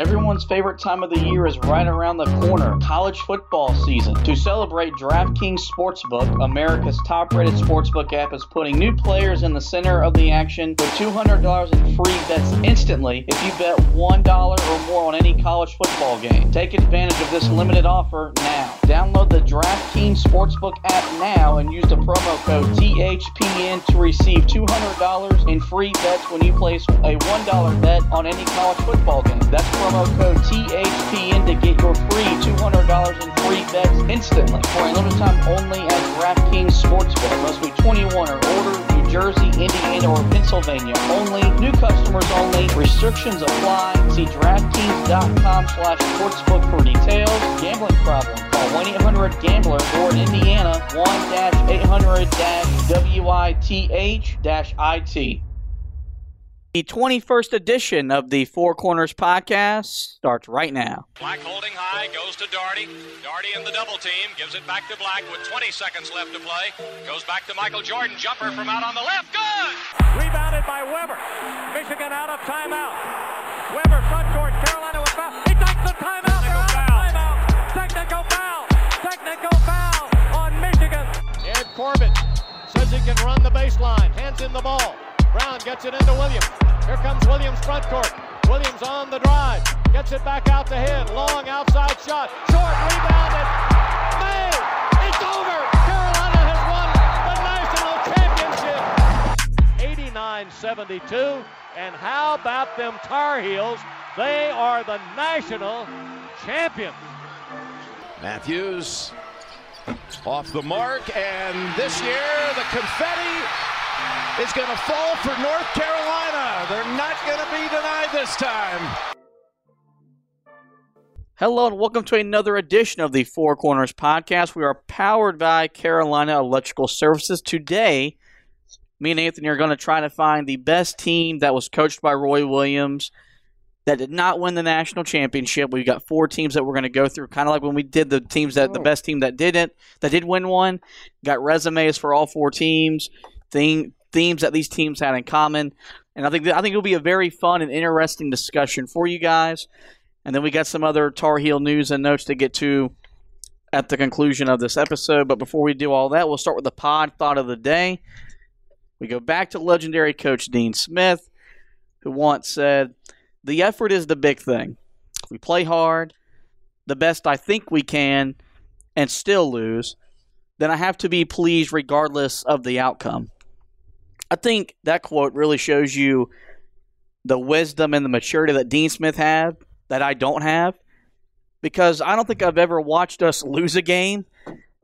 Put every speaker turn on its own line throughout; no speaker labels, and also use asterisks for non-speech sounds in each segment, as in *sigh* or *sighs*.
Everyone's favorite time of the year is right around the corner college football season. To celebrate, DraftKings Sportsbook, America's top rated sportsbook app, is putting new players in the center of the action with $200 in free bets instantly if you bet $1 or more on any college football game. Take advantage of this limited offer now. Download the DraftKings Sportsbook app now and use the promo code THPN to receive $200 in free bets when you place a $1 bet on any college football game. That's promo code THPN to get your free $200 in free bets instantly for a limited time only at DraftKings Sportsbook. Must be 21 or older. New Jersey, Indiana, or Pennsylvania only. New customers only. Restrictions apply. See DraftKings.com slash sportsbook for details. Gambling problem. Call 1-800-GAMBLER or in Indiana 1-800-WITH-IT. The 21st edition of the Four Corners podcast starts right now.
Black holding high, goes to Doherty. Doherty in the double team, gives it back to Black with 20 seconds left to play. Goes back to Michael Jordan, jumper from out on the left, good!
Rebounded by Webber. Michigan out of timeout. Webber front court, Carolina with foul. He takes the timeout. They're out of timeout. Technical foul. Technical foul on Michigan.
Ed Corbett says he can run the baseline. Hands in the ball. Brown gets it into Williams. Here comes Williams front court. Williams on the drive. Gets it back out to him. Long outside shot. Short rebounded. May. It's over. Carolina has won the national championship. 89-72. And how about them Tar Heels? They are the national champions.
Matthews off the mark, and this year the confetti is going to fall for North Carolina. They're not going to be denied this time.
Hello and welcome to another edition of the Four Corners podcast. We are powered by Carolina Electrical Services. Today, me and Anthony are going to try to find the best team that was coached by Roy Williams that did not win the national championship. We've got four teams that we're going to go through, kind of like when we did the teams that the oh. best team that didn't, that did win one. Got resumes for all four teams, thing, themes that these teams had in common, and I think I think it'll be a very fun and interesting discussion for you guys. And then we got some other Tar Heel news and notes to get to at the conclusion of this episode. But before we do all that, we'll start with the pod thought of the day. We go back to legendary coach Dean Smith, who once said, The effort is the big thing. We play hard, the best I think we can, and still lose, then I have to be pleased regardless of the outcome. I think that quote really shows you the wisdom and the maturity that Dean Smith had that I don't have. Because I don't think I've ever watched us lose a game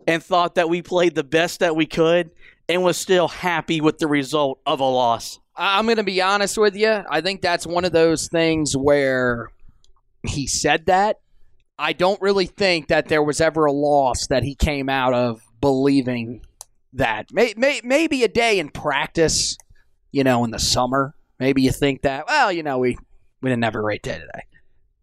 and thought that we played the best that we could and was still happy with the result of a loss.
I'm going to be honest with you. I think that's one of those things where he said that. I don't really think that there was ever a loss that he came out of believing that. May, may, maybe a day in practice, you know, in the summer. Maybe you think that, well, you know, we, we didn't have a great day today.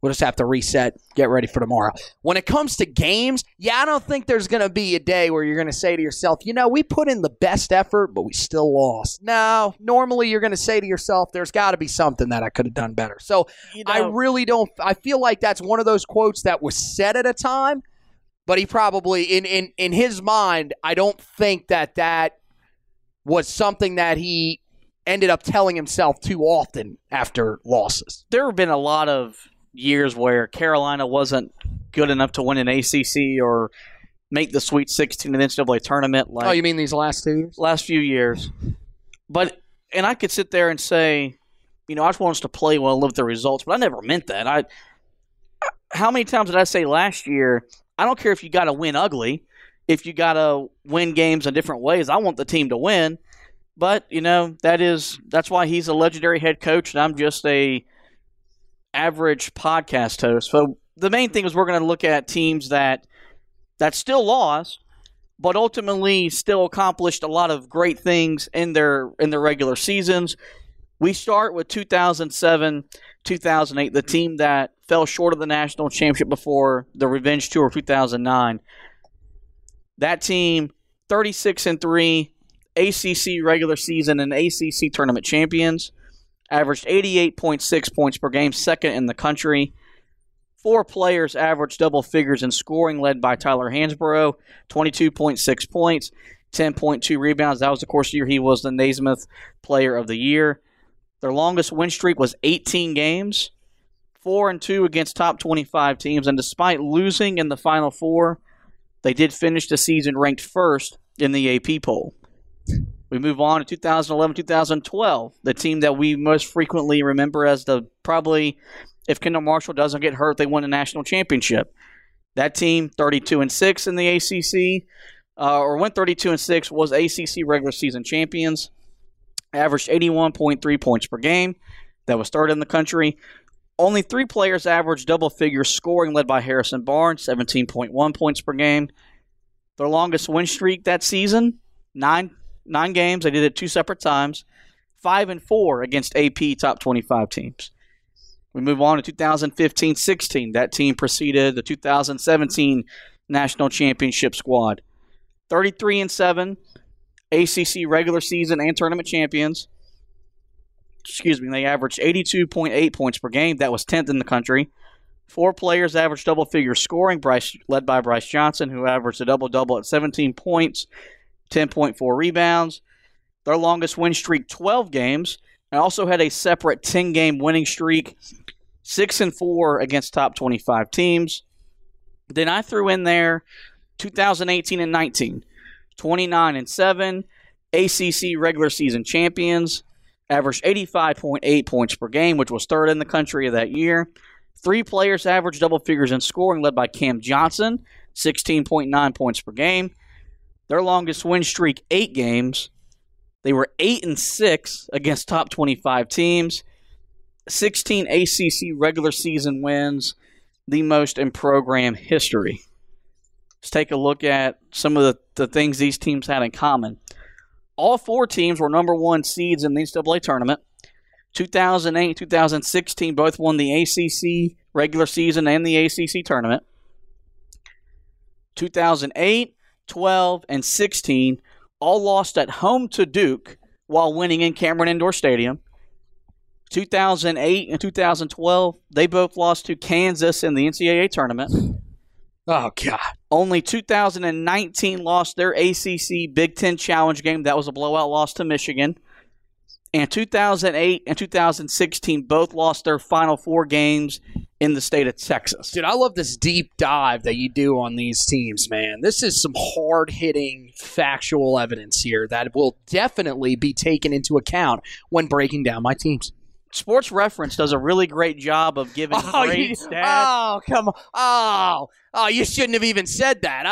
We'll just have to reset, get ready for tomorrow. When it comes to games, yeah, I don't think there's going to be a day where you're going to say to yourself, you know, we put in the best effort, but we still lost. No, normally you're going to say to yourself, there's got to be something that I could have done better. So
You
I really don't, I feel like that's one of those quotes that was said at a time, but he probably, in, in, in his mind, I don't think that that was something that he ended up telling himself too often after losses.
There have been a lot of years where Carolina wasn't good enough to win an ACC or make the Sweet 16 in the NCAA tournament. Like
Oh, you mean these last two years?
last few years. But and I could sit there and say, you know, I just want us to play well and live the results, but I never meant that. I how many times did I say last year, I don't care if you got to win ugly, if you got to win games in different ways, I want the team to win. But, you know, that is that's why he's a legendary head coach and I'm just a average podcast host. So the main thing is we're going to look at teams that that still lost but ultimately still accomplished a lot of great things in their in their regular seasons. We start with 2007, 2008, the team that fell short of the national championship before the revenge tour of 2009. That team, 36 and 3, ACC regular season and ACC tournament champions, averaged 88.6 points per game, second in the country. Four players averaged double figures in scoring, led by Tyler Hansbrough, 22.6 points, 10.2 rebounds. That was, of course, the year he was the Naismith Player of the Year. Their longest win streak was 18 games, four and two against top 25 teams. And despite losing in the Final Four, they did finish the season ranked first in the AP poll. We move on to 2011 2012, the team that we most frequently remember as the probably, if Kendall Marshall doesn't get hurt, they won a national championship. That team, 32 and 6 in the ACC, uh, or went 32 and 6, was ACC regular season champions, averaged 81.3 points per game. That was third in the country. Only three players averaged double figures scoring, led by Harrison Barnes, 17.1 points per game. Their longest win streak that season, nine nine games. They did it two separate times. Five and four against AP top 25 teams. We move on to 2015 16. That team preceded the 2017 national championship squad. 33 and 7, ACC regular season and tournament champions. Excuse me, they averaged 82.8 points per game. That was 10th in the country. Four players averaged double figure scoring, Brice, led by Brice Johnson, who averaged a double double at 17 points 10.4 rebounds. Their longest win streak, 12 games, and also had a separate 10 game winning streak, 6 and 4 against top 25 teams. Then I threw in there 2018 and 19, 29 and 7, ACC regular season champions, averaged 85.8 points per game, which was third in the country of that year. Three players averaged double figures in scoring, led by Cam Johnson, 16.9 points per game. Their longest win streak, eight games. They were eight and six against top twenty-five teams. Sixteen ACC regular season wins, the most in program history. Let's take a look at some of the, the things these teams had in common. All four teams were number one seeds in the NCAA tournament. 2008 2016 both won the ACC regular season and the ACC tournament. 2008, 12, and 16 all lost at home to Duke while winning in Cameron Indoor Stadium. 2008 and 2012, they both lost to Kansas in the NCAA tournament.
Oh God!
Only 2019 lost their ACC Big Ten Challenge game. That was a blowout loss to Michigan. And 2008 and 2016 both lost their final four games in the state of Texas.
Dude, I love this deep dive that you do on these teams, man. This is some hard hitting factual evidence here that will definitely be taken into account when breaking down my teams.
Sports Reference does a really great job of giving *laughs*
Oh,
great
you- *laughs*
stats.
oh, come on. Oh, oh, you shouldn't have even said that. Oh,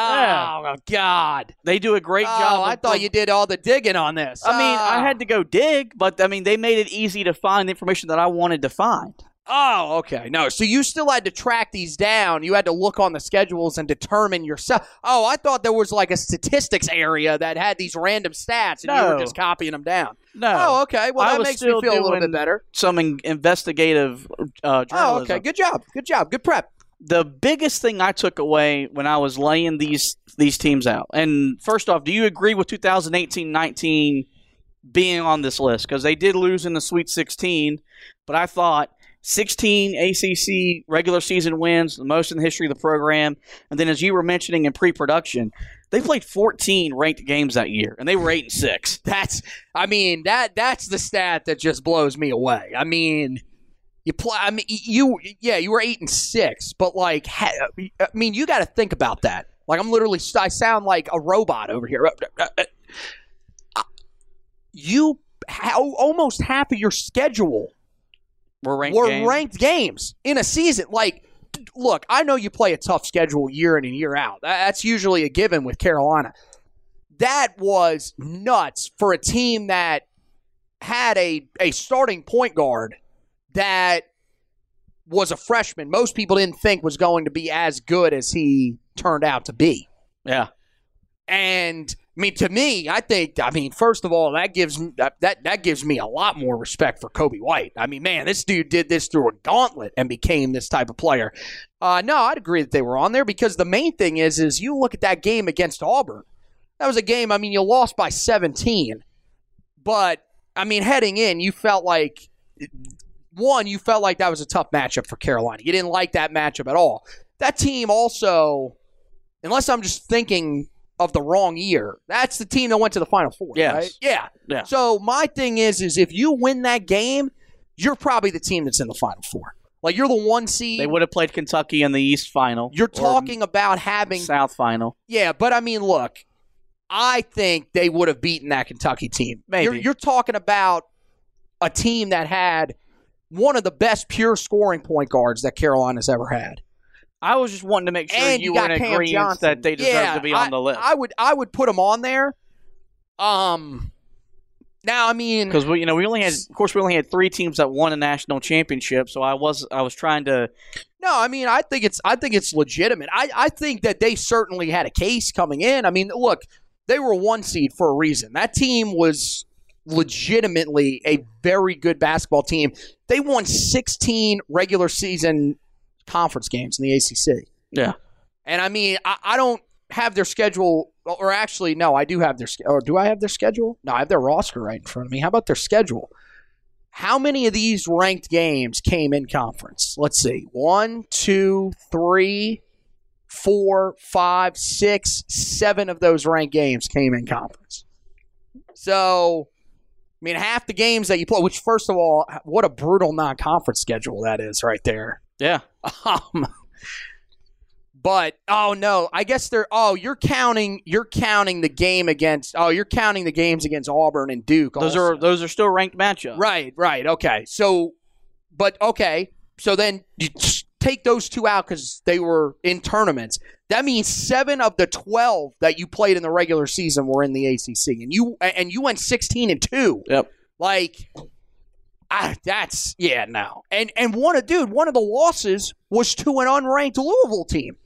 Yeah.
Oh, God.
They do a great
Oh,
job.
I thought you did all the digging on this.
I mean, I
Oh.
had to go dig, but I mean, they made it easy to find the information that I wanted to find.
Oh, okay. No, so you still had to track these down. You had to look on the schedules and determine yourself. Oh, I thought there was like a statistics area that had these random stats and you were just copying them down.
No.
Oh, okay. Well,
I
that makes me feel a little bit better.
Some in- investigative uh,
Oh,
journalism.
okay. Good job. Good job. Good prep.
the biggest thing I took away when I was laying these these teams out. And first off, do you agree with 2018-19 being on this list because they did lose in the Sweet 16, but I thought 16 ACC regular season wins, the most in the history of the program, and then as you were mentioning in pre-production, they played 14 ranked games that year and they were 8 and 6. *laughs*
That's. I mean that that's the stat that just blows me away. I mean. You play. I mean, you. Yeah, you were eight and six, but like, ha, I mean, you got to think about that. Like, I'm literally. I sound like a robot over here. Uh, uh, uh, you, how almost half of your schedule
Were ranked
were
games.
ranked games in a season. Like, look, I know you play a tough schedule year in and year out. That's usually a given with Carolina. That was nuts for a team that had a, a starting point guard that was a freshman. Most people didn't think was going to be as good as he turned out to be.
Yeah.
And I mean, to me, I think. I mean, first of all, that gives that that, that gives me a lot more respect for Coby White. I mean, man, this dude did this through a gauntlet and became this type of player. Uh, no, I'd agree that they were on there because the main thing is, is you look at that game against Auburn. That was a game. I mean, you lost by 17, but I mean, heading in, you felt like one, you felt like that was a tough matchup for Carolina. You didn't like that matchup at all. That team also, unless I'm just thinking of the wrong year. That's the team that went to the Final Four.
Yes.
Right? Yeah.
Yeah.
So my thing is, is if you win that game, you're probably the team that's in the Final Four. Like you're the one seed.
They would have played Kentucky in the East Final.
You're talking about having
South Final.
yeah, but I mean, look, I think they would have beaten that Kentucky team.
Maybe.
You're, you're talking about a team that had one of the best pure scoring point guards that Carolina's ever had.
I was just wanting to make sure
and
you,
you,
were in
Cam
agreement
Johnson.
that they deserve
yeah,
to be
I,
on the list.
I would I would put them on there. Um, now I mean,
because we, you know, we only had, of course, we only had three teams that won a national championship. So I was, I was trying to.
No, I mean, I think it's I think it's legitimate. I, I think that they certainly had a case coming in. I mean, look, they were one seed for a reason. That team was legitimately a very good basketball team. They won 16 regular season conference games in the ACC.
Yeah.
And I mean, I, I don't have their schedule, or actually, no, I do have their. Or do I have their schedule? No, I have their roster right in front of me. How about their schedule? How many of these ranked games came in conference? Let's see. One, two, three, four, five, six, seven of those ranked games came in conference. So, I mean, half the games that you play, which, first of all, what a brutal non conference schedule that is right there.
Yeah. *laughs*
Um, but oh no, I guess they're oh you're counting you're counting the game against oh you're counting the games against Auburn and Duke.
Those
also.
are those are still ranked matchups.
right, right, okay. So, but okay, so then you take those two out because they were in tournaments. That means seven of the twelve that you played in the regular season were in the ACC, and you and you went sixteen and two.
Yep.
Like, ah, that's yeah, no. And and one of dude, one of the losses was to an unranked Louisville team.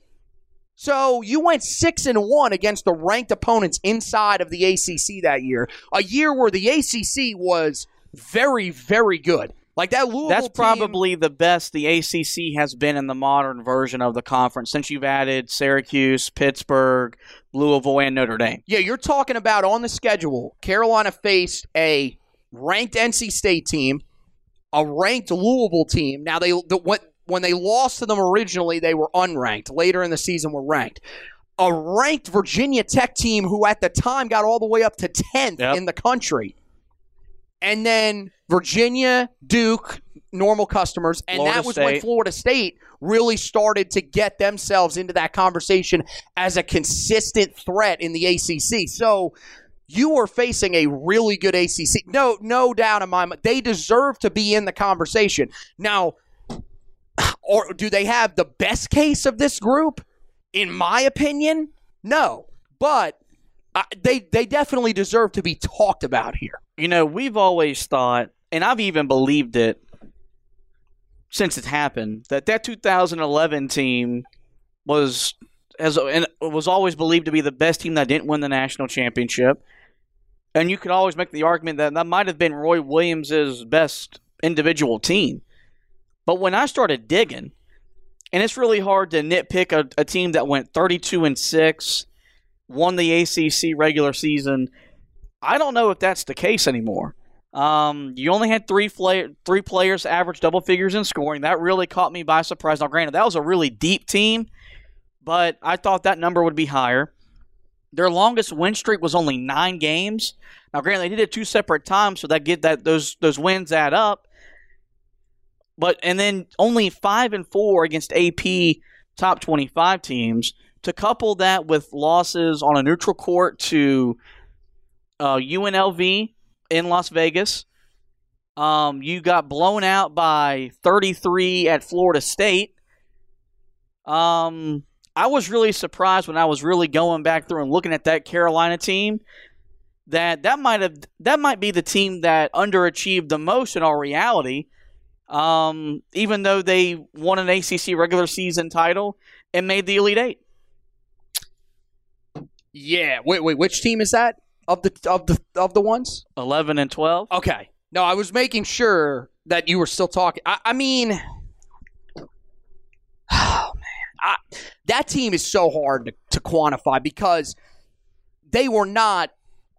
So you went six and one against the ranked opponents inside of the ACC that year, a year where the ACC was very, very good. Like that Louisville.
That's
team-
probably the best the ACC has been in the modern version of the conference since you've added Syracuse, Pittsburgh, Louisville, and Notre Dame.
Yeah, you're talking about on the schedule. Carolina faced a ranked NC State team, a ranked Louisville team. Now they the, what when they lost to them originally, they were unranked. Later in the season, were ranked. A ranked Virginia Tech team who at the time got all the way up to tenth
Yep.
in the country, and then Virginia, Duke, normal customers, and
Florida
that was when Florida State really started to get themselves into that conversation as a consistent threat in the ACC. So you were facing a really good ACC. No, no doubt in my mind. They deserve to be in the conversation. Now, *sighs* or do they have the best case of this group? In my opinion, no. But they they definitely deserve to be talked about here.
You know, we've always thought, and I've even believed it since it happened, that that 2011 team was as and was always believed to be the best team that didn't win the national championship. And you could always make the argument that that might have been Roy Williams's best individual team. But when I started digging, and it's really hard to nitpick a, a team that went 32 and 6, won the ACC regular season. I don't know if that's the case anymore. Um, you only had three play- three players average double figures in scoring. That really caught me by surprise. Now, granted, that was a really deep team, but I thought that number would be higher. Their longest win streak was only nine games. Now, granted, they did it two separate times, so that get that those those wins add up. But and then only five and four against AP top twenty five teams. To couple that with losses on a neutral court to uh, UNLV in Las Vegas. Um, you got blown out by 33 at Florida State. Um, I was really surprised when I was really going back through and looking at that Carolina team that that might have that might be the team that underachieved the most in our reality. Um, even though they won an ACC regular season title and made the Elite Eight.
Yeah. Wait, wait. Which team is that of the of the of the ones?
11 and 12.
Okay. No, I was making sure that you were still talking. I, I mean, *sighs* oh man, I, that team is so hard to, to quantify because they were not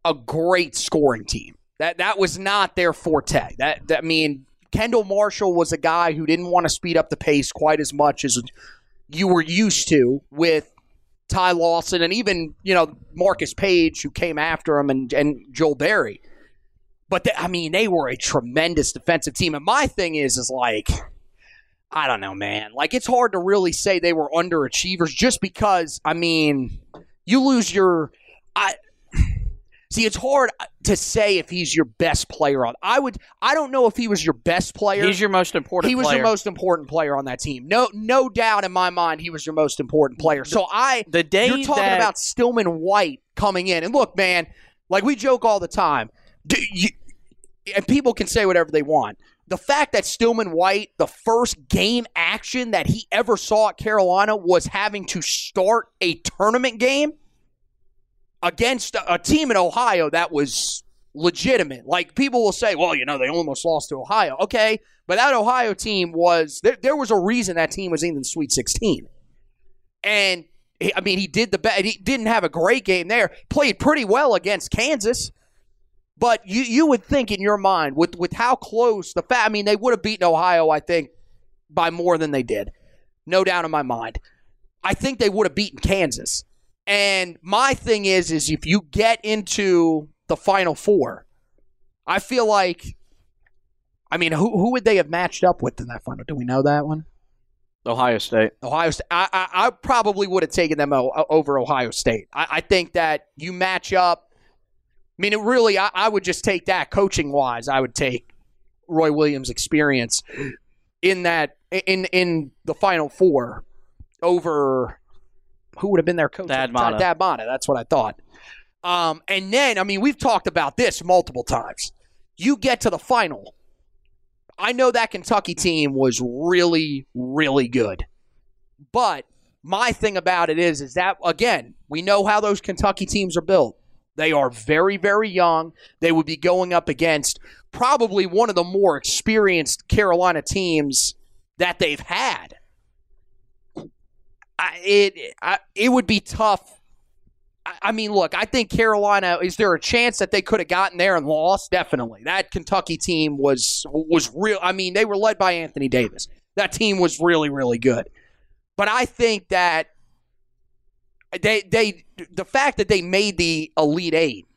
a great scoring team. That that was not their forte. That, that I mean, Kendall Marshall was a guy who didn't want to speed up the pace quite as much as you were used to with Ty Lawson and even you know Marcus Paige who came after him and and Joel Berry. But I mean, they were a tremendous defensive team. And my thing is, is like, I don't know, man. Like it's hard to really say they were underachievers just because. I mean, you lose your. I *sighs* see. It's hard to say if he's your best player on. I would. I don't know if he was your best player.
He's your most important
He was
player.
your most important player on that team. No, no doubt in my mind, he was your most important player. So I,
the day
you're talking
that-
about Stillman White coming in, and look, man, like we joke all the time. You, and people can say whatever they want. The fact that Stillman White, the first game action that he ever saw at Carolina was having to start a tournament game against a, team in Ohio that was legitimate. Like people will say, well, you know, they almost lost to Ohio. Okay, but that Ohio team was there. There was a reason that team was in the Sweet 16, and I mean, he did the best. He didn't have a great game there. Played pretty well against Kansas. But you you would think in your mind with with how close the fact I mean they would have beaten Ohio I think by more than they did. No doubt in my mind. I think they would have beaten Kansas. And my thing is is if you get into the final 4, I feel like I mean who who would they have matched up with in that final? Do we know that one?
Ohio State.
Ohio State. I, I, I probably would have taken them over Ohio State. I, I think that you match up. I mean, it really, I, I would just take that coaching wise. I would take Roy Williams' experience in that in in the Final Four over who would have been their coach?
Thad Matta.
Thad Matta. That's what I thought. Um, and then, I mean, we've talked about this multiple times. You get to the final. I know that Kentucky team was really, really good. But my thing about it is, is that again, we know how those Kentucky teams are built. They are very, very young. They would be going up against probably one of the more experienced Carolina teams that they've had. I, it I, it would be tough. I, I mean, look, I think Carolina. Is there a chance that they could have gotten there and lost? Definitely. That Kentucky team was was real. I mean, they were led by Anthony Davis. That team was really, really good. But I think that they they the fact that they made the Elite Eight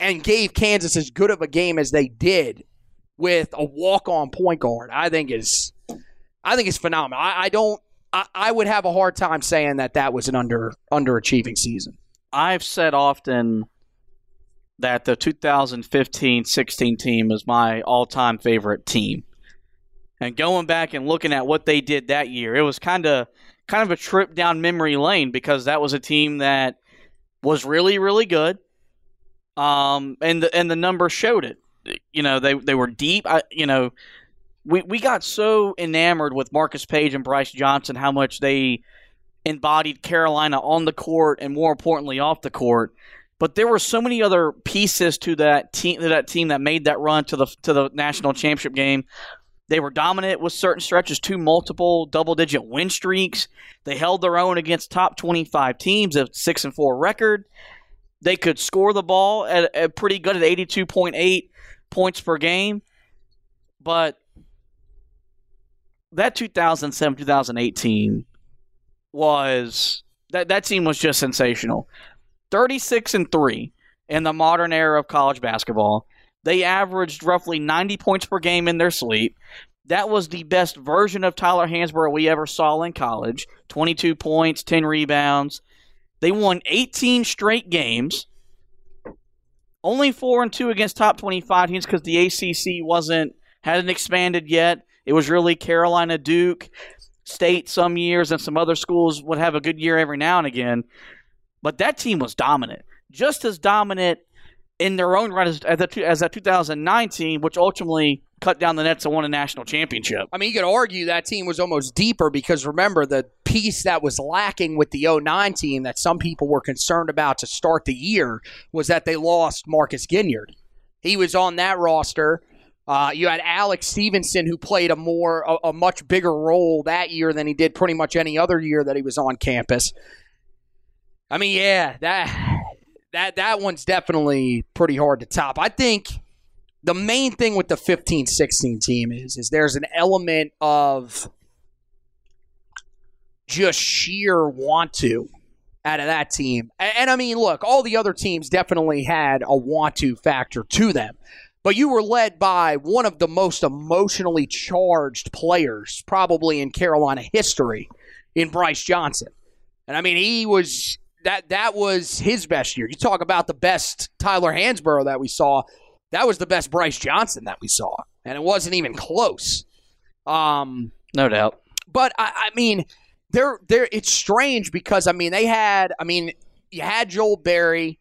and gave Kansas as good of a game as they did with a walk on point guard, I think is I think is phenomenal. I, I don't. I, I would have a hard time saying that that was an under underachieving season.
I've said often that the 2015-16 team is my all-time favorite team. And going back and looking at what they did that year, it was kind of kind of a trip down memory lane because that was a team that was really really good. Um and the and the numbers showed it. You know, they they were deep, I, you know, we we got so enamored with Marcus Paige and Brice Johnson how much they embodied Carolina on the court and more importantly off the court. But there were so many other pieces to that team to that team that made that run to the to the national championship game. They were dominant with certain stretches, two multiple double digit win streaks. They held their own against top 25 teams, a 6 and 4 record. They could score the ball at, at pretty good at 82.8 points per game. But that 2007 2018 was that that team was just sensational. 36 and 3 in the modern era of college basketball. They averaged roughly 90 points per game in their sleep. That was the best version of Tyler Hansbrough we ever saw in college. 22 points, 10 rebounds. They won 18 straight games. Only 4 and 2 against top 25 teams cuz the ACC wasn't hadn't expanded yet. It was really Carolina, Duke, State some years and some other schools would have a good year every now and again. But that team was dominant. Just as dominant in their own right as, as, a, as 2019, which ultimately cut down the nets and won a national championship.
I mean, you could argue that team was almost deeper because remember the piece that was lacking with the 09 team that some people were concerned about to start the year was that they lost Marcus Ginyard. He was on that roster. Uh, you had Alex Stepheson, who played a more, a, a much bigger role that year than he did pretty much any other year that he was on campus. I mean, yeah, that that that one's definitely pretty hard to top. I think the main thing with the 15-16 team is is there's an element of just sheer want to out of that team. And, and I mean, look, all the other teams definitely had a want to factor to them. But you were led by one of the most emotionally charged players probably in Carolina history in Brice Johnson. And I mean, he was that that was his best year. You talk about the best Tyler Hansbrough that we saw. That was the best Brice Johnson that we saw, and it wasn't even close. Um,
no doubt.
But I, I mean, they're they're it's strange because I mean they had I mean you had Joel Berry,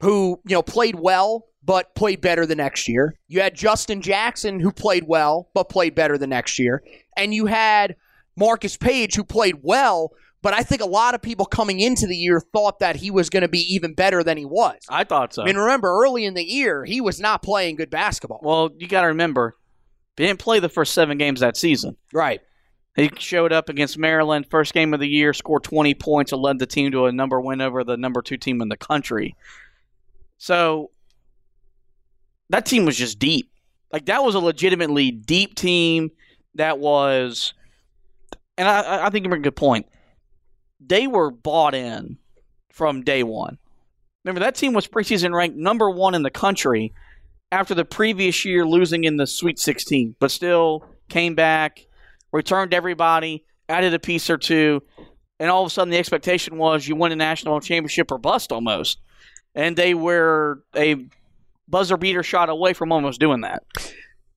who you know played well but played better the next year. You had Justin Jackson who played well but played better the next year, and you had Marcus Paige who played well but I think a lot of people coming into the year thought that he was going to be even better than he was.
I thought so.
I mean, remember early in the year, he was not playing good basketball.
Well, you got to remember, he didn't play the first seven games that season.
Right.
He showed up against Maryland, first game of the year, scored 20 points, and led the team to a number win over the number two team in the country. So that team was just deep. Like that was a legitimately deep team that was, and I, I think you make a good point they were bought in from day one. Remember, that team was preseason ranked number one in the country after the previous year losing in the Sweet 16, but still came back, returned everybody, added a piece or two, and all of a sudden the expectation was you win a national championship or bust almost. And they were a buzzer beater shot away from almost doing that.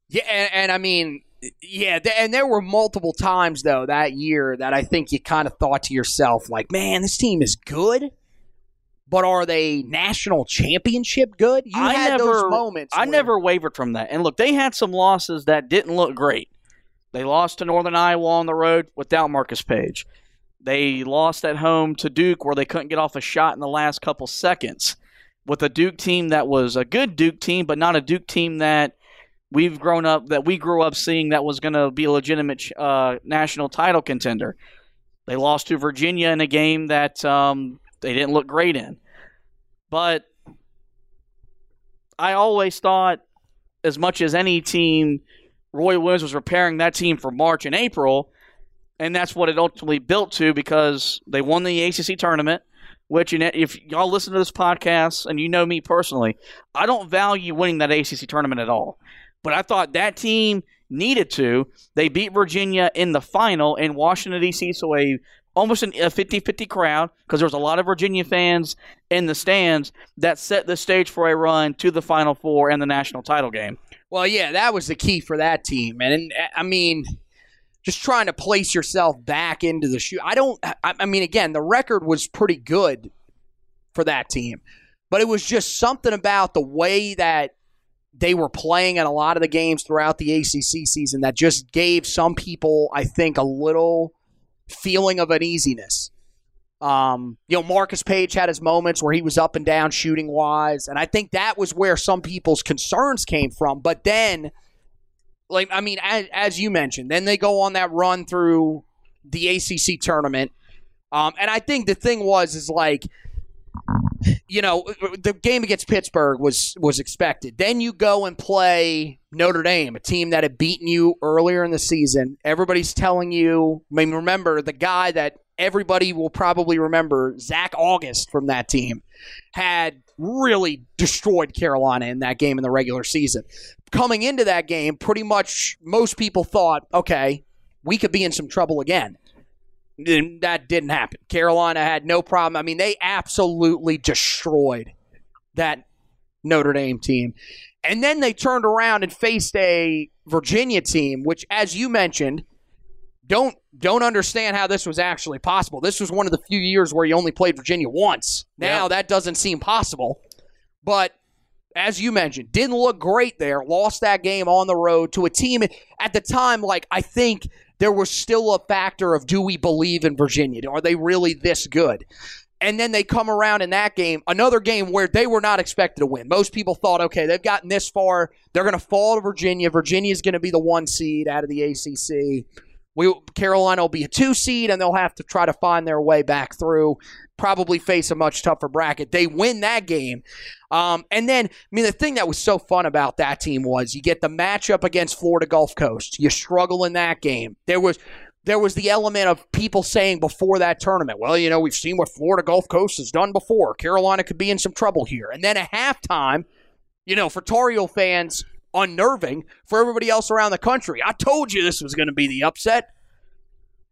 Yeah, and, and I mean, yeah, and there were multiple times though that year that I think you kind of thought to yourself, like, man, this team is good, but are they national championship good? You
I
had
never,
those moments.
I
where-
never wavered from that. And look, they had some losses that didn't look great. They lost to Northern Iowa on the road without Marcus Paige. They lost at home to Duke where they couldn't get off a shot in the last couple seconds with a Duke team that was a good Duke team, but not a Duke team that we've grown up that we grew up seeing that was going to be a legitimate uh, national title contender. They lost to Virginia in a game that um, they didn't look great in, but I always thought, as much as any team, Roy Williams was preparing that team for March and April, and that's what it ultimately built to because they won the ACC tournament. Which, if y'all listen to this podcast and you know me personally, I don't value winning that ACC tournament at all. But I thought that team needed to. They beat Virginia in the final in Washington, D.C., so a almost a 50-50 crowd because there was a lot of Virginia fans in the stands that set the stage for a run to the Final Four and the national title game.
Well, yeah, that was the key for that team, and, and I mean, just trying to place yourself back into the shoe. I don't. I, I mean, again, the record was pretty good for that team, but it was just something about the way that they were playing in a lot of the games throughout the ACC season that just gave some people, I think, a little feeling of uneasiness. Um, you know, Marcus Paige had his moments where he was up and down shooting wise, and I think that was where some people's concerns came from. But then, like, I mean, as, as you mentioned, then they go on that run through the ACC tournament, um, and I think the thing was is like you know, the game against Pittsburgh was was expected. Then you go and play Notre Dame, a team that had beaten you earlier in the season. Everybody's telling you. I mean, remember the guy that everybody will probably remember, Zach Auguste from that team, had really destroyed Carolina in that game in the regular season. Coming into that game, pretty much most people thought, okay, we could be in some trouble again that didn't happen. Carolina had no problem. I mean, they absolutely destroyed that Notre Dame team. And then they turned around and faced a Virginia team, which, as you mentioned, don't don't understand how this was actually possible. This was one of the few years where you only played Virginia once. Now
Yep.
that doesn't seem possible. But as you mentioned, didn't look great there. Lost that game on the road to a team at the time. Like I think there was still a factor of do we believe in Virginia? Are they really this good? And then they come around in that game, another game where they were not expected to win. Most people thought, okay, they've gotten this far. They're going to fall to Virginia. Virginia is going to be the one seed out of the ACC. We Carolina will be a two seed, and they'll have to try to find their way back through. Probably face a much tougher bracket. They win that game, um, and then I mean the thing that was so fun about that team was you get the matchup against Florida Gulf Coast. You struggle in that game. There was there was the element of people saying before that tournament, well, you know, we've seen what Florida Gulf Coast has done before. Carolina could be in some trouble here. And then at halftime, you know, for Tar Heel fans, unnerving. For everybody else around the country, I told you this was going to be the upset.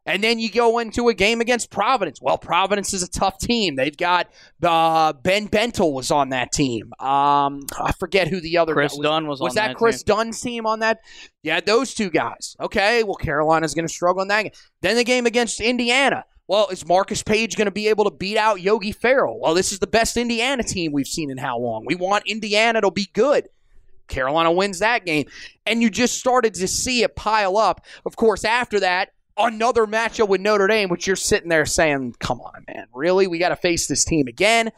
And then you go into a game against Providence. Well, Providence is a tough team. They've got uh, Ben Bentil was on that team. Um, I forget who the other Kris was.
Dunn was,
Was
on
that,
that
Kris
team.
Dunn's team on that? Yeah, those two guys. Okay, well, Carolina's going to struggle in that game. Then the game against Indiana. Well, is Marcus Paige going to be able to beat out Yogi Ferrell? Well, this is the best Indiana team we've seen in how long? We want Indiana to be good. Carolina wins that game. And you just started to see it pile up. Of course, after that, another matchup with Notre Dame, which you're sitting there saying, come on, man, really? We got to face this team again.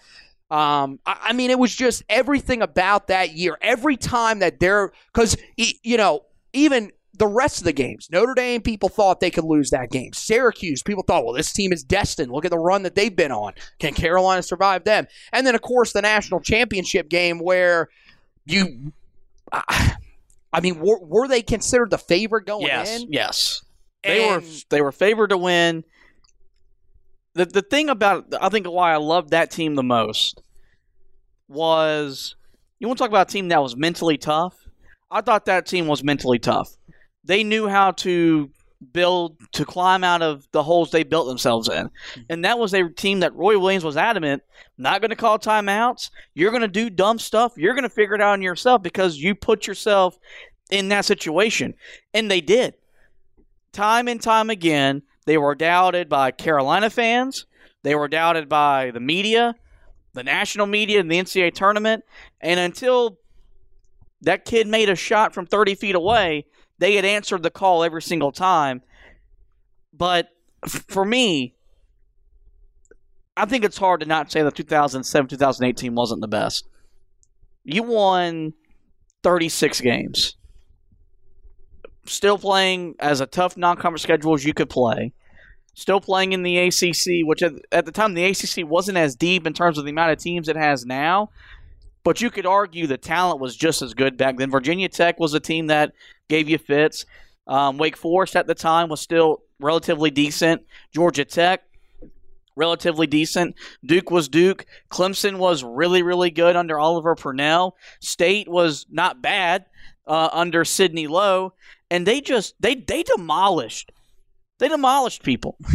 Um, I, I mean, it was just everything about that year. Every time that they're, because, you know, even the rest of the games, Notre Dame, people thought they could lose that game. Syracuse, people thought, well, this team is destined. Look at the run that they've been on. Can Carolina survive them? And then, of course, the national championship game where you, I *sighs* I mean, were, were they considered the favorite going
Yes,
in?
yes. Yes. They were they were favored to win. The the thing about I think why I loved that team the most was you want to talk about a team that was mentally tough. I thought that team was mentally tough. They knew how to build to climb out of the holes they built themselves in. Hmm. And that was a team that Roy Williams was adamant not going to call timeouts. You're going to do dumb stuff. You're going to figure it out on yourself because you put yourself in that situation. And they did. Time and time again, they were doubted by Carolina fans. They were doubted by the media, the national media, in the NCAA tournament. And until that kid made a shot from 30 feet away, they had answered the call every single time. But for me, I think it's hard to not say the 2007 2018 wasn't the best. You won 36 games. Still playing as a tough non conference schedule as you could play. Still playing in the ACC, which at, at the time the ACC wasn't as deep in terms of the amount of teams it has now. But you could argue the talent was just as good back then. Virginia Tech was a team that gave you fits. Um, Wake Forest at the time was still relatively decent. Georgia Tech, relatively decent. Duke was Duke. Clemson was really, really good under Oliver Purnell. State was not bad uh, under Sidney Lowe, and they just they they demolished. They demolished people. *laughs*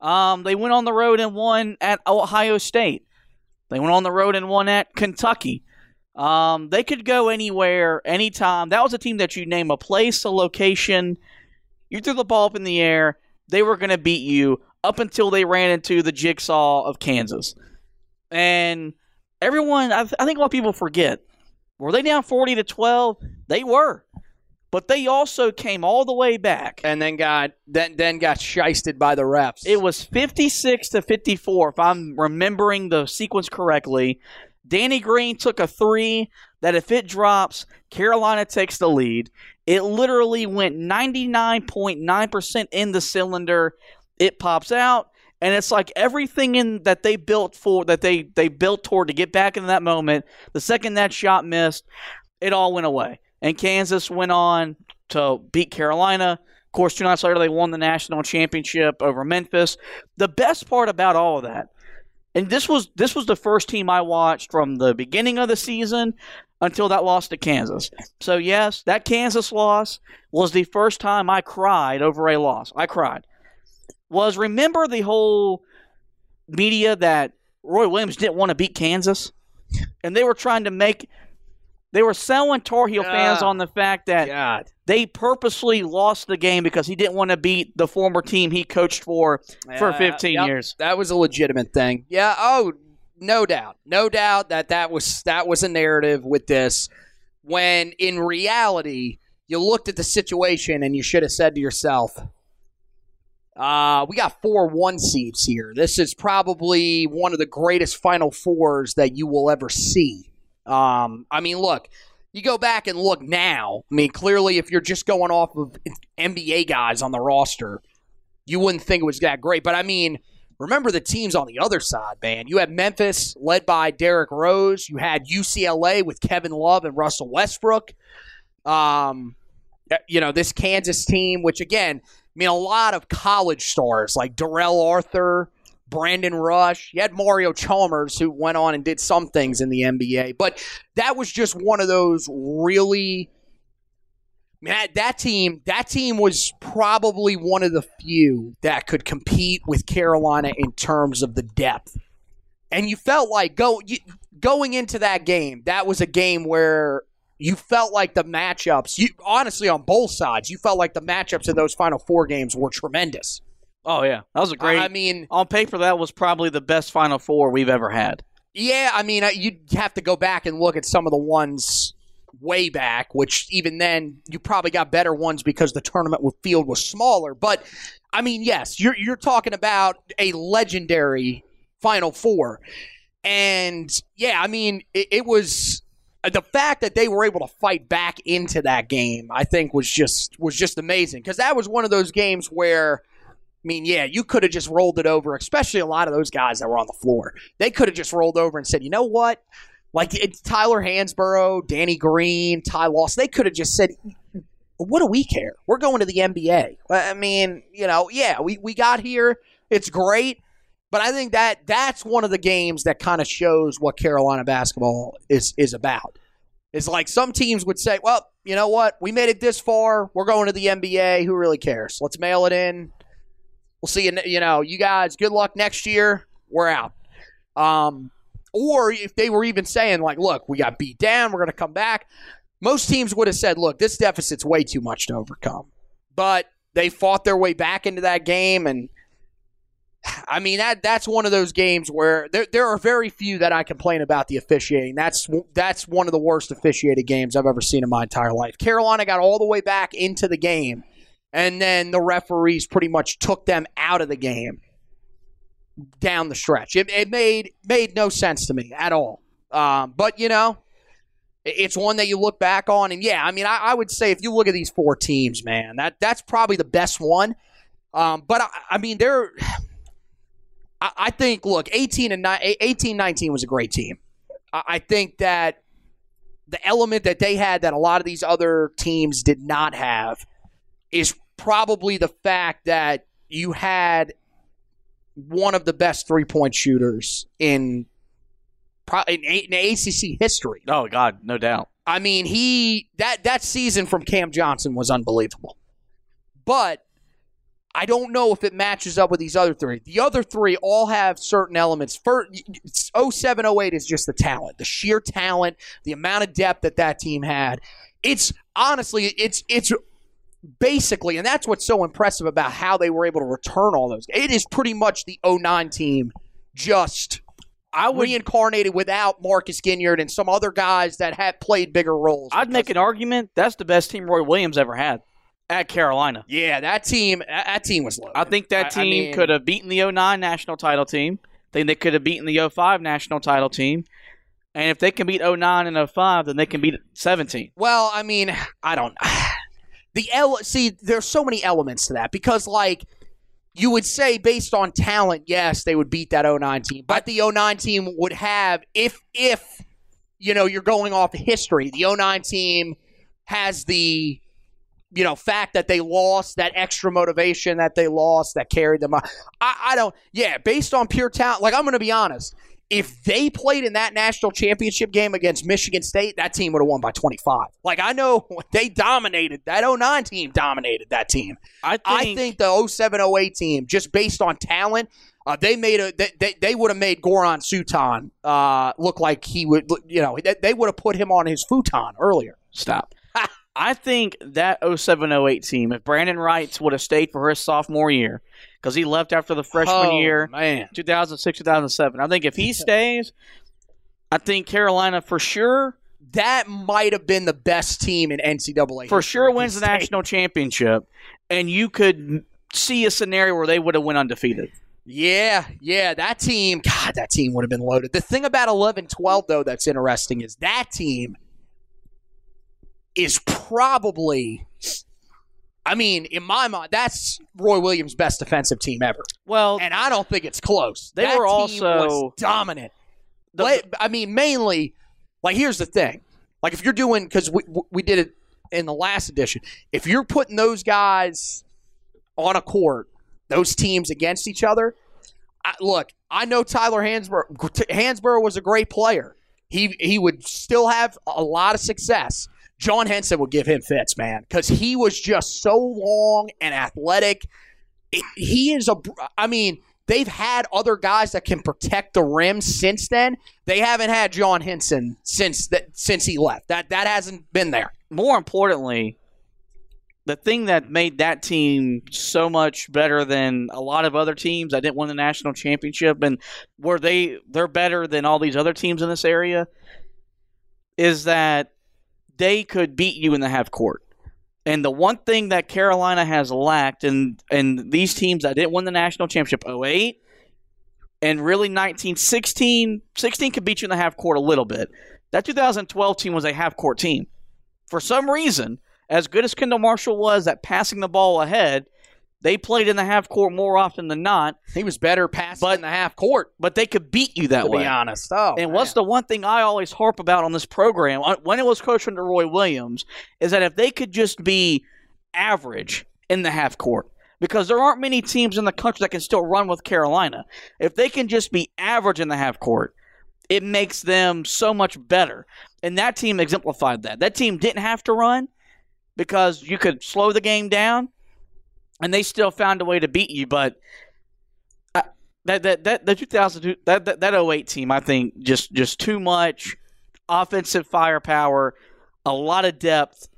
Um, they went on the road and won at Ohio State. They went on the road and won at Kentucky. Um, they could go anywhere, anytime. That was a team that you name a place, a location. You threw the ball up in the air. They were going to beat you up until they ran into the jigsaw of Kansas. And everyone, I, th- I think a lot of people forget. Were they down 40 to 12? They were. But they also came all the way back.
And then got then then got shysted by the refs.
It was 56 to 54, if I'm remembering the sequence correctly. Danny Green took a three that if it drops, Carolina takes the lead. It literally went 99.9% in the cylinder. It pops out, and it's like everything in that they built for that they they built toward to get back into that moment. The second that shot missed, it all went away. And Kansas went on to beat Carolina. Of course, two nights later, they won the national championship over Memphis. The best part about all of that, and this was this was the first team I watched from the beginning of the season until that loss to Kansas. So yes, that Kansas loss was the first time I cried over a loss. I cried. Was remember the whole media that Roy Williams didn't want to beat Kansas, and they were trying to make. They were selling Tar Heel fans
ah.
on the fact that
God.
They purposely lost the game because he didn't want to beat the former team he coached for for 15
yep.
years.
That was a legitimate thing. Yeah. Oh, no doubt, no doubt that that was that was a narrative with this. When in reality, you looked at the situation and you should have said to yourself, uh, "We got four one seeds here. This is probably one of the greatest Final Fours that you will ever see." Um, I mean, look, you go back and look now. I mean, clearly, if you're just going off of NBA guys on the roster, you wouldn't think it was that great. But I mean, remember the teams on the other side, man. You had Memphis led by Derrick Rose. You had UCLA with Kevin Love and Russell Westbrook. Um, you know, this Kansas team, which again, I mean, a lot of college stars like Darrell Arthur, Brandon Rush. You had Mario Chalmers, who went on and did some things in the NBA. But that was just one of those really. Man, that team, that team was probably one of the few that could compete with Carolina in terms of the depth. And you felt like go you, going into that game, that was a game where you felt like the matchups, you honestly on both sides, you felt like the matchups in those final four games were tremendous.
Oh yeah, that was a great.
I mean,
on paper, that was probably the best Final Four we've ever had.
Yeah, I mean, you'd have to go back and look at some of the ones way back, which even then you probably got better ones because the tournament field was smaller. But I mean, yes, you're you're talking about a legendary Final Four, and yeah, I mean, it, it was uh, the fact that they were able to fight back into that game. I think was just was just amazing because that was one of those games where. I mean, yeah, you could have just rolled it over, especially a lot of those guys that were on the floor. They could have just rolled over and said, you know what? Like Tyler Hansbrough, Danny Green, Ty Lawson. They could have just said, what do we care? We're going to the NBA. I mean, you know, yeah, we, we got here. It's great. But I think that that's one of the games that kind of shows what Carolina basketball is is about. It's like some teams would say, well, you know what? We made it this far. We're going to the NBA. Who really cares? Let's mail it in. We'll see you. You know, you guys. Good luck next year. We're out. Um, or if they were even saying like, look, we got beat down. We're going to come back. Most teams would have said, look, this deficit's way too much to overcome. But they fought their way back into that game, and I mean that that's one of those games where there there are very few that I complain about the officiating. That's that's one of the worst officiated games I've ever seen in my entire life. Carolina got all the way back into the game and then the referees pretty much took them out of the game down the stretch. It, it made made no sense to me at all. Um, but you know, it's one that you look back on, and yeah, I mean, I, I, would say if you look at these four teams, man, that that's probably the best one. Um, but I, I, mean, they're. *sighs* I, think look, eighteen and 18, 19 was a great team. I think that the element that they had that a lot of these other teams did not have is probably the fact that you had one of the best three point shooters in, in, in ACC history.
Oh God, no doubt.
I mean, he that that season from Cam Johnson was unbelievable, but I don't know if it matches up with these other three. The other three all have certain elements. First, 07, 08 is just the talent, the sheer talent, the amount of depth that that team had. It's honestly, it's it's basically, and that's what's so impressive about how they were able to return all those. It is pretty much the 09 team just I would, reincarnated without Marcus Ginyard and some other guys that had played bigger roles.
I'd make an argument that's the best team Roy Williams ever had at Carolina.
Yeah, that team that team was loaded.
I think that team I, I mean, could have beaten the 09 national title team. I think they could have beaten the 05 national title team. And if they can beat 09 and 05, then they can beat 17.
Well, I mean, I don't the L see there's so many elements to that because like you would say based on talent, yes, they would beat that 09 team. But the 09 team would have if if you know you're going off history, the 09 team has the you know fact that they lost that extra motivation that they lost that carried them. I, I don't. Yeah, based on pure talent. Like I'm to be honest if they played in that national championship game against Michigan State, that team would have won by 25. Like, I know *laughs* they dominated. That 09 team dominated that team. I think, I think the 07 08 team, just based on talent, uh, they made a they, they, they would have made Goran Suton uh, look like he would you know they, they would have put him on his futon earlier.
Stop. *laughs* I think that 07 08 team, if Brandan Wrights would have stayed for his sophomore year, because he left after the freshman
Oh,
year,
man.
2006, 2007. I think if he stays, I think Carolina for sure,
That might have been the best team in NCAA.
for sure wins the national championship, and you could see a scenario where they would have went undefeated.
Yeah, yeah, that team, God, that team would have been loaded. The thing about 11 12, though, that's interesting is that team is probably, I mean, in my mind, that's Roy Williams' best defensive team ever.
Well,
And I don't think it's close.
They
That
were also-
dominant.
The-
I mean, mainly, like, here's the thing. Like, if you're doing, because we, we did it in the last edition, if you're putting those guys on a court, those teams against each other, I, look, I know Tyler Hansbrough, Hansbrough was a great player. He, he would still have a lot of success. John Henson would give him fits, man, because he was just so long and athletic. He is a, I mean, they've had other guys that can protect the rim since then. They haven't had John Henson since that since he left. That that hasn't been there.
more importantly, the thing that made that team so much better than a lot of other teams that didn't win the national championship and were they they're better than all these other teams in this area is that they could beat you in the half court. And the one thing that Carolina has lacked and and these teams that didn't win the national championship 08 and really 1916 16 could beat you in the half court a little bit. That 2012 team was a half court team for some reason, as good as Kendall Marshall was at passing the ball ahead, they played in the half court more often than not,
He was better passing
But-
in the half court.
but they could beat you that
To
way.
be honest, oh,
and what's the one thing I always harp about on this program uh, when it was coached under Roy Williams is that if they could just be average in the half court, because there aren't many teams in the country that can still run with Carolina. If they can just be average in the half court, it makes them so much better. And that team exemplified that. That team didn't have to run because you could slow the game down, and they still found a way to beat you. But that that that the 2002 that, that that 08 team, I think, just just too much offensive firepower, a lot of depth.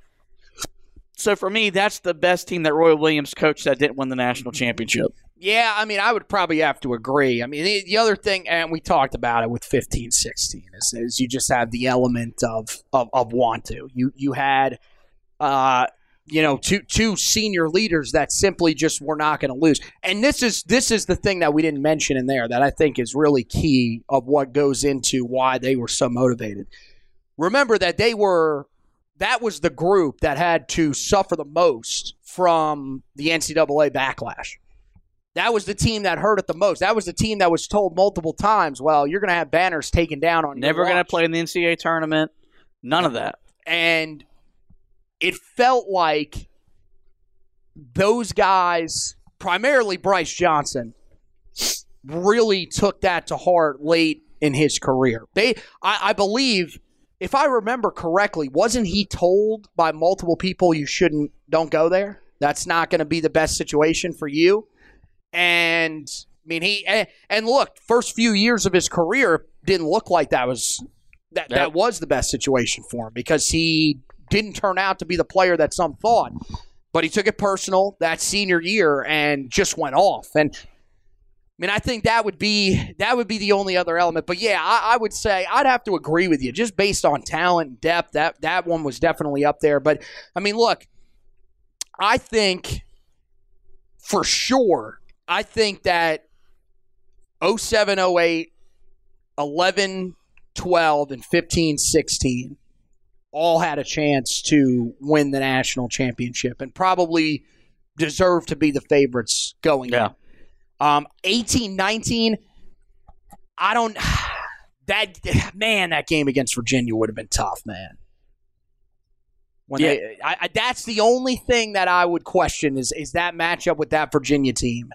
So for me, that's the best team that Roy Williams coached that didn't win the national championship.
Yeah, I mean, I would probably have to agree. I mean, the, the other thing, and we talked about it with 15 16, is, is you just have the element of, of, of want to. You, you had, uh, you know, two two senior leaders that simply just were not going to lose. And this is this is the thing that we didn't mention in there that I think is really key of what goes into why they were so motivated. Remember that they were that was the group that had to suffer the most from the NCAA backlash. That was the team that hurt it the most. That was the team that was told multiple times, "Well, you're going to have banners taken down on
Never going to play in the NCAA tournament. None of that.
and it felt like those guys, primarily Brice Johnson, really took that to heart late in his career. They, I, I believe, if I remember correctly, wasn't he told by multiple people you shouldn't, don't go there? That's not going to be the best situation for you. And I mean, he and, and look, first few years of his career didn't look like that was that
Yep.
that was the best situation for him because he didn't turn out to be the player that some thought. But he took it personal that senior year and just went off. And I mean, I think that would be that would be the only other element. But yeah, I, I would say I'd have to agree with you just based on talent and depth. That that one was definitely up there. But I mean, look, I think for sure, I think that 07, 08, 11, 12, and 15, 16 all had a chance to win the national championship and probably deserve to be the favorites going
Yeah.
in. Um, 18, 19, I don't. *sighs* That *sighs* man, that game against Virginia would have been tough, man. When
Yeah.
they, I, I, that's the only thing that I would question is is that matchup with that Virginia team.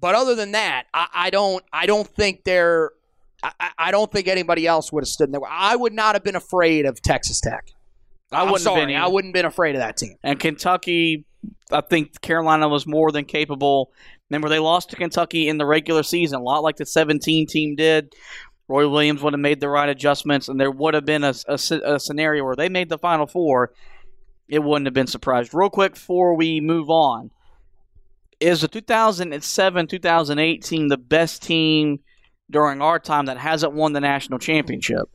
But other than that, I, I don't. I don't think they're. I, I- don't think anybody else would have stood in there. I would not have been afraid of Texas Tech.
I wouldn't have
sorry,
been
I wouldn't have been afraid of that team.
And Kentucky, I think Carolina was more than capable. Remember, they lost to Kentucky in the regular season, a lot like the 17 team did. Roy Williams would have made the right adjustments, and there would have been a, a a scenario where they made the Final Four. It wouldn't have been surprised. Real quick before we move on, is the 2007 2008 the best team during our time that hasn't won the national championship?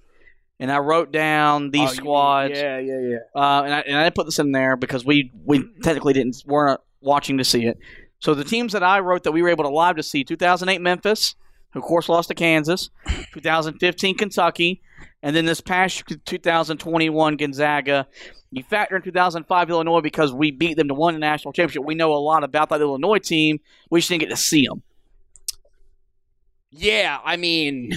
And I wrote down these
Oh,
squads.
Yeah, yeah, yeah.
Uh, and I and I put this in there because we we technically didn't weren't watching to see it. So the teams that I wrote that we were able to live to see: 2008 Memphis, who of course lost to Kansas, 2015 Kentucky, and then this past 2021 Gonzaga. You factor in 2005 Illinois because we beat them to win the national championship. We know a lot about that Illinois team. We just didn't get to see them.
Yeah, I mean,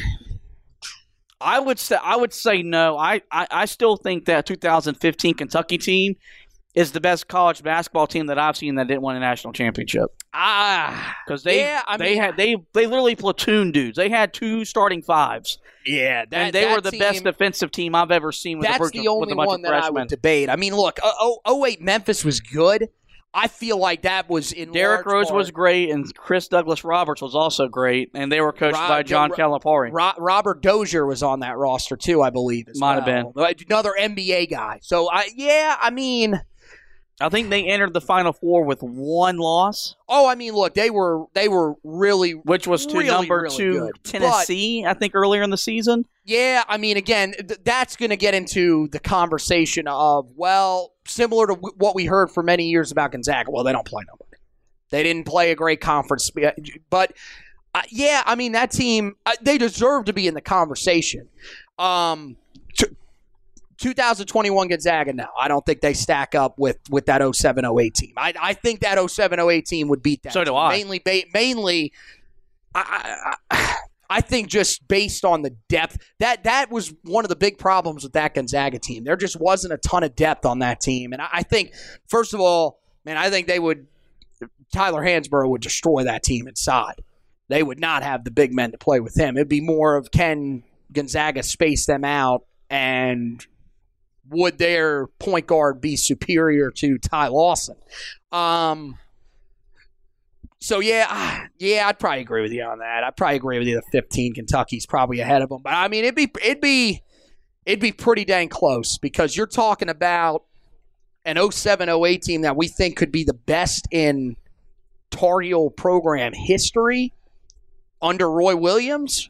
*sighs*
I would say I would say no. I, I, I still think that 2015 Kentucky team is the best college basketball team that I've seen that didn't win a national championship.
ah,
Because they
Yeah, I
they
mean-
had they they literally platoon dudes. They had two starting fives,
yeah, that,
and they were the
team-
best defensive team I've ever seen. With a
That's
bunch
the
of, with
only
a bunch
one
of
that I would debate. I mean, look, oh, oh, 08 Memphis was good. I feel like that was in
Derrick Rose
part-
was great, and Chris Douglas Roberts was also great, and they were coached
Rob-
by John
Ro-
Calipari.
Ro- Robert Dozier was on that roster too, I believe. as
Might have
been Another NBA guy. So I, yeah, I mean,
I think they entered the Final Four with one loss,
oh, I mean, look, they were they were really
which was to
Really,
number
really
two
good.
Tennessee, I think, earlier in the season.
Yeah, I mean, again, th- that's going to get into the conversation of, well, similar to w- what we heard for many years about Gonzaga. Well, they don't play nobody. They didn't play a great conference. But, uh, yeah, I mean, that team, uh, they deserve to be in the conversation. Um, t- 2021 Gonzaga, no. I don't think they stack up with, with that 07 08 team. I, I think that 07 08 team would beat that.
So do
team.
I.
Mainly, ba- mainly I, I, I think just based on the depth, that that was one of the big problems with that Gonzaga team. There just wasn't a ton of depth on that team, and I, I think first of all, man, I think they would Tyler Hansbrough would destroy that team inside. They would not have the big men to play with him. It'd be more of can Gonzaga space them out and would their point guard be superior to Ty Lawson? Um, so yeah, ah, yeah, I'd probably agree with you on that. I'd probably agree with you. The 15 Kentucky's probably ahead of them, but I mean, it'd be it'd be it'd be pretty dang close because you're talking about an 07-08 team that we think could be the best in Tar Heel program history under Roy Williams.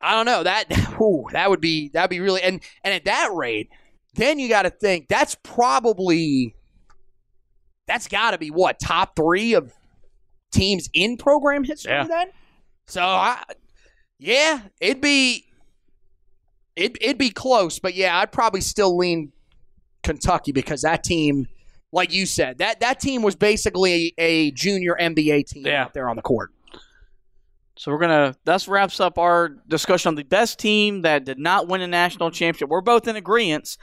I don't know that *laughs* ooh, that would be that'd be really and and at that rate, then you got to think that's probably that's got to be what top three of teams in program history.
Yeah.
Then, so I, yeah, it'd be it it'd be close, but yeah, I'd probably still lean Kentucky because that team, like you said, that that team was basically a junior NBA team
Yeah.
out there on the court.
So we're gonna. That wraps up our discussion on the best team that did not win a national championship. We're both in agreement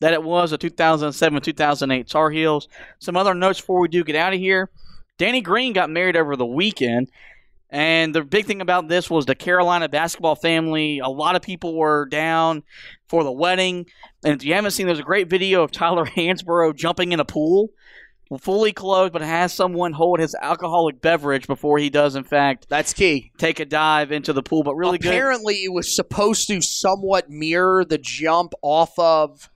that it was a 2007-2008 Tar Heels. Some other notes before we do get out of here. Danny Green got married over the weekend, and the big thing about this was the Carolina basketball family. A lot of people were down for the wedding, and if you haven't seen, there's a great video of Tyler *laughs* Hansbrough jumping in a pool. Fully clothed, but has someone hold his alcoholic beverage before he does, in fact,
That's key.
take a dive into the pool, but really good.
Apparently, it was supposed to somewhat mirror the jump off of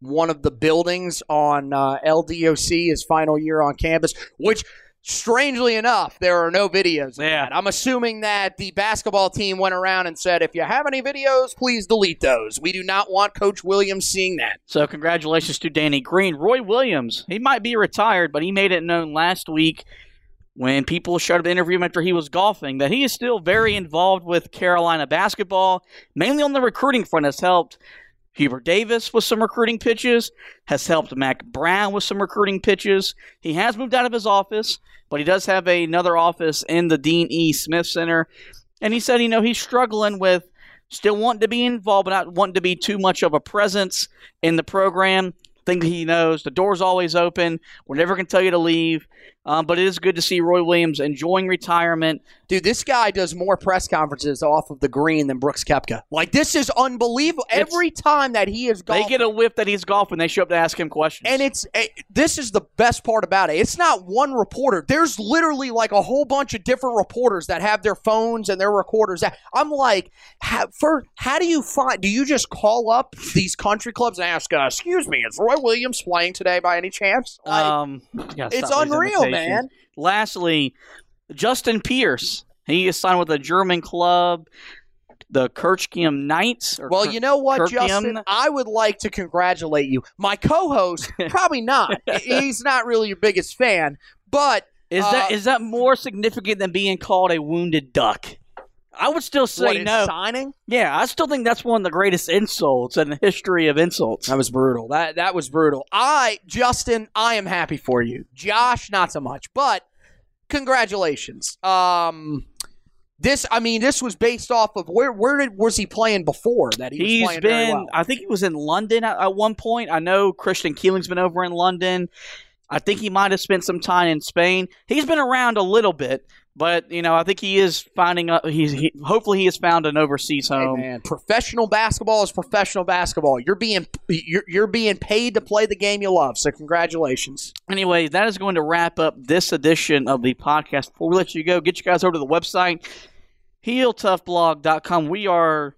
one of the buildings on uh, LDOC his final year on campus, which. Strangely enough, there are no videos.
Yeah.
I'm assuming that the basketball team went around and said, if you have any videos, please delete those. We do not want Coach Williams seeing that.
So congratulations to Danny Green. Roy Williams, he might be retired, but he made it known last week when people showed up to interview him after he was golfing that he is still very involved with Carolina basketball, mainly on the recruiting front. Has helped Hubert Davis with some recruiting pitches, has helped Mack Brown with some recruiting pitches. He has moved out of his office, but he does have another office in the Dean E. Smith Center. And he said, you know, he's struggling with still wanting to be involved, but not wanting to be too much of a presence in the program. Think he knows the door's always open. We're never going to tell you to leave. Um, but it is good to see Roy Williams enjoying retirement,
Dude, this guy does more press conferences off of the green than Brooks Koepka. Like this is unbelievable.
It's-
Every time that he is golfing.
They get a whiff that he's golfing. They show up to ask him questions.
and it's eh, this is the best part about it. It's not one reporter. There's literally like a whole bunch of different reporters that have their phones and their recorders. I'm like, how, for how do you find? Do you just call up these country clubs and ask, uh, "Excuse me, is Roy Williams playing today by any chance?" Like,
um, gotta
it's unreal,
Lastly, Justin Pierce. He is signed with a German club, the Kirchheim Knights.
Well,
Kir-
you know what. Justin? I would like to congratulate you. My co-host, *laughs* probably not. He's not really your biggest fan, but
Is
Uh,
that is that more significant than being called a wounded duck? I would still say
what,
no.
signing?
Yeah, I still think that's one of the greatest insults in the history of insults.
That was brutal. That that was brutal. I, Justin, I am happy for you. Josh, not so much, but congratulations. Um, this, I mean, this was based off of where where did was he playing before that he was
He's
playing very
been,
well?
I think he was in London at, at one point. I know Christian Keeling's been over in London. I think he might have spent some time in Spain. He's been around a little bit, but you know, I think he is finding. A, he's he, hopefully he has found an overseas
Hey,
home.
man, professional basketball is professional basketball. You're being you're, you're being paid to play the game you love. So congratulations.
Anyway, that is going to wrap up this edition of the podcast. Before we let you go, get you guys over to the website, heeltoughblog.com. We are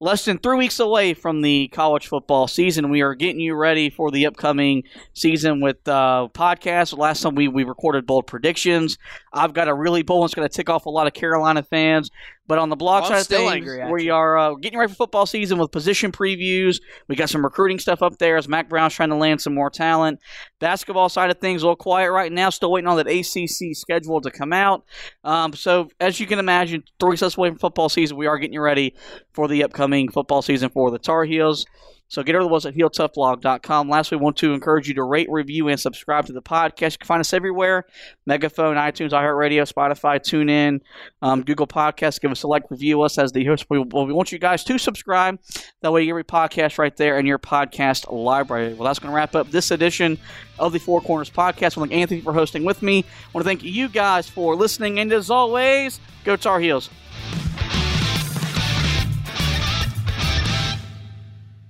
less than three weeks away from the college football season. We are getting you ready for the upcoming season with uh, podcasts. Last time we, we recorded bold predictions. I've got a really bold one that's going to tick off a lot of Carolina fans. But on the blog
I'm
side of things, we are uh, getting ready for football season with position previews. We got some recruiting stuff up there as Mack Brown's trying to land some more talent. Basketball side of things, a little quiet right now. Still waiting on that ACC schedule to come out. Um, so as you can imagine, three weeks away from football season, we are getting ready for the upcoming football season for the Tar Heels. So get over to the website, heeltoughblog.com. Lastly, we want to encourage you to rate, review, and subscribe to the podcast. You can find us everywhere. Megaphone, iTunes, iHeartRadio, Spotify, TuneIn, um, Google Podcasts. Give us a like, review us as the host. We, well, we want you guys to subscribe. That way you get every podcast right there in your podcast library. Well, that's going to wrap up this edition of the Four Corners Podcast. I want to thank Anthony for hosting with me. I want to thank you guys for listening. And as always, go Tar Heels.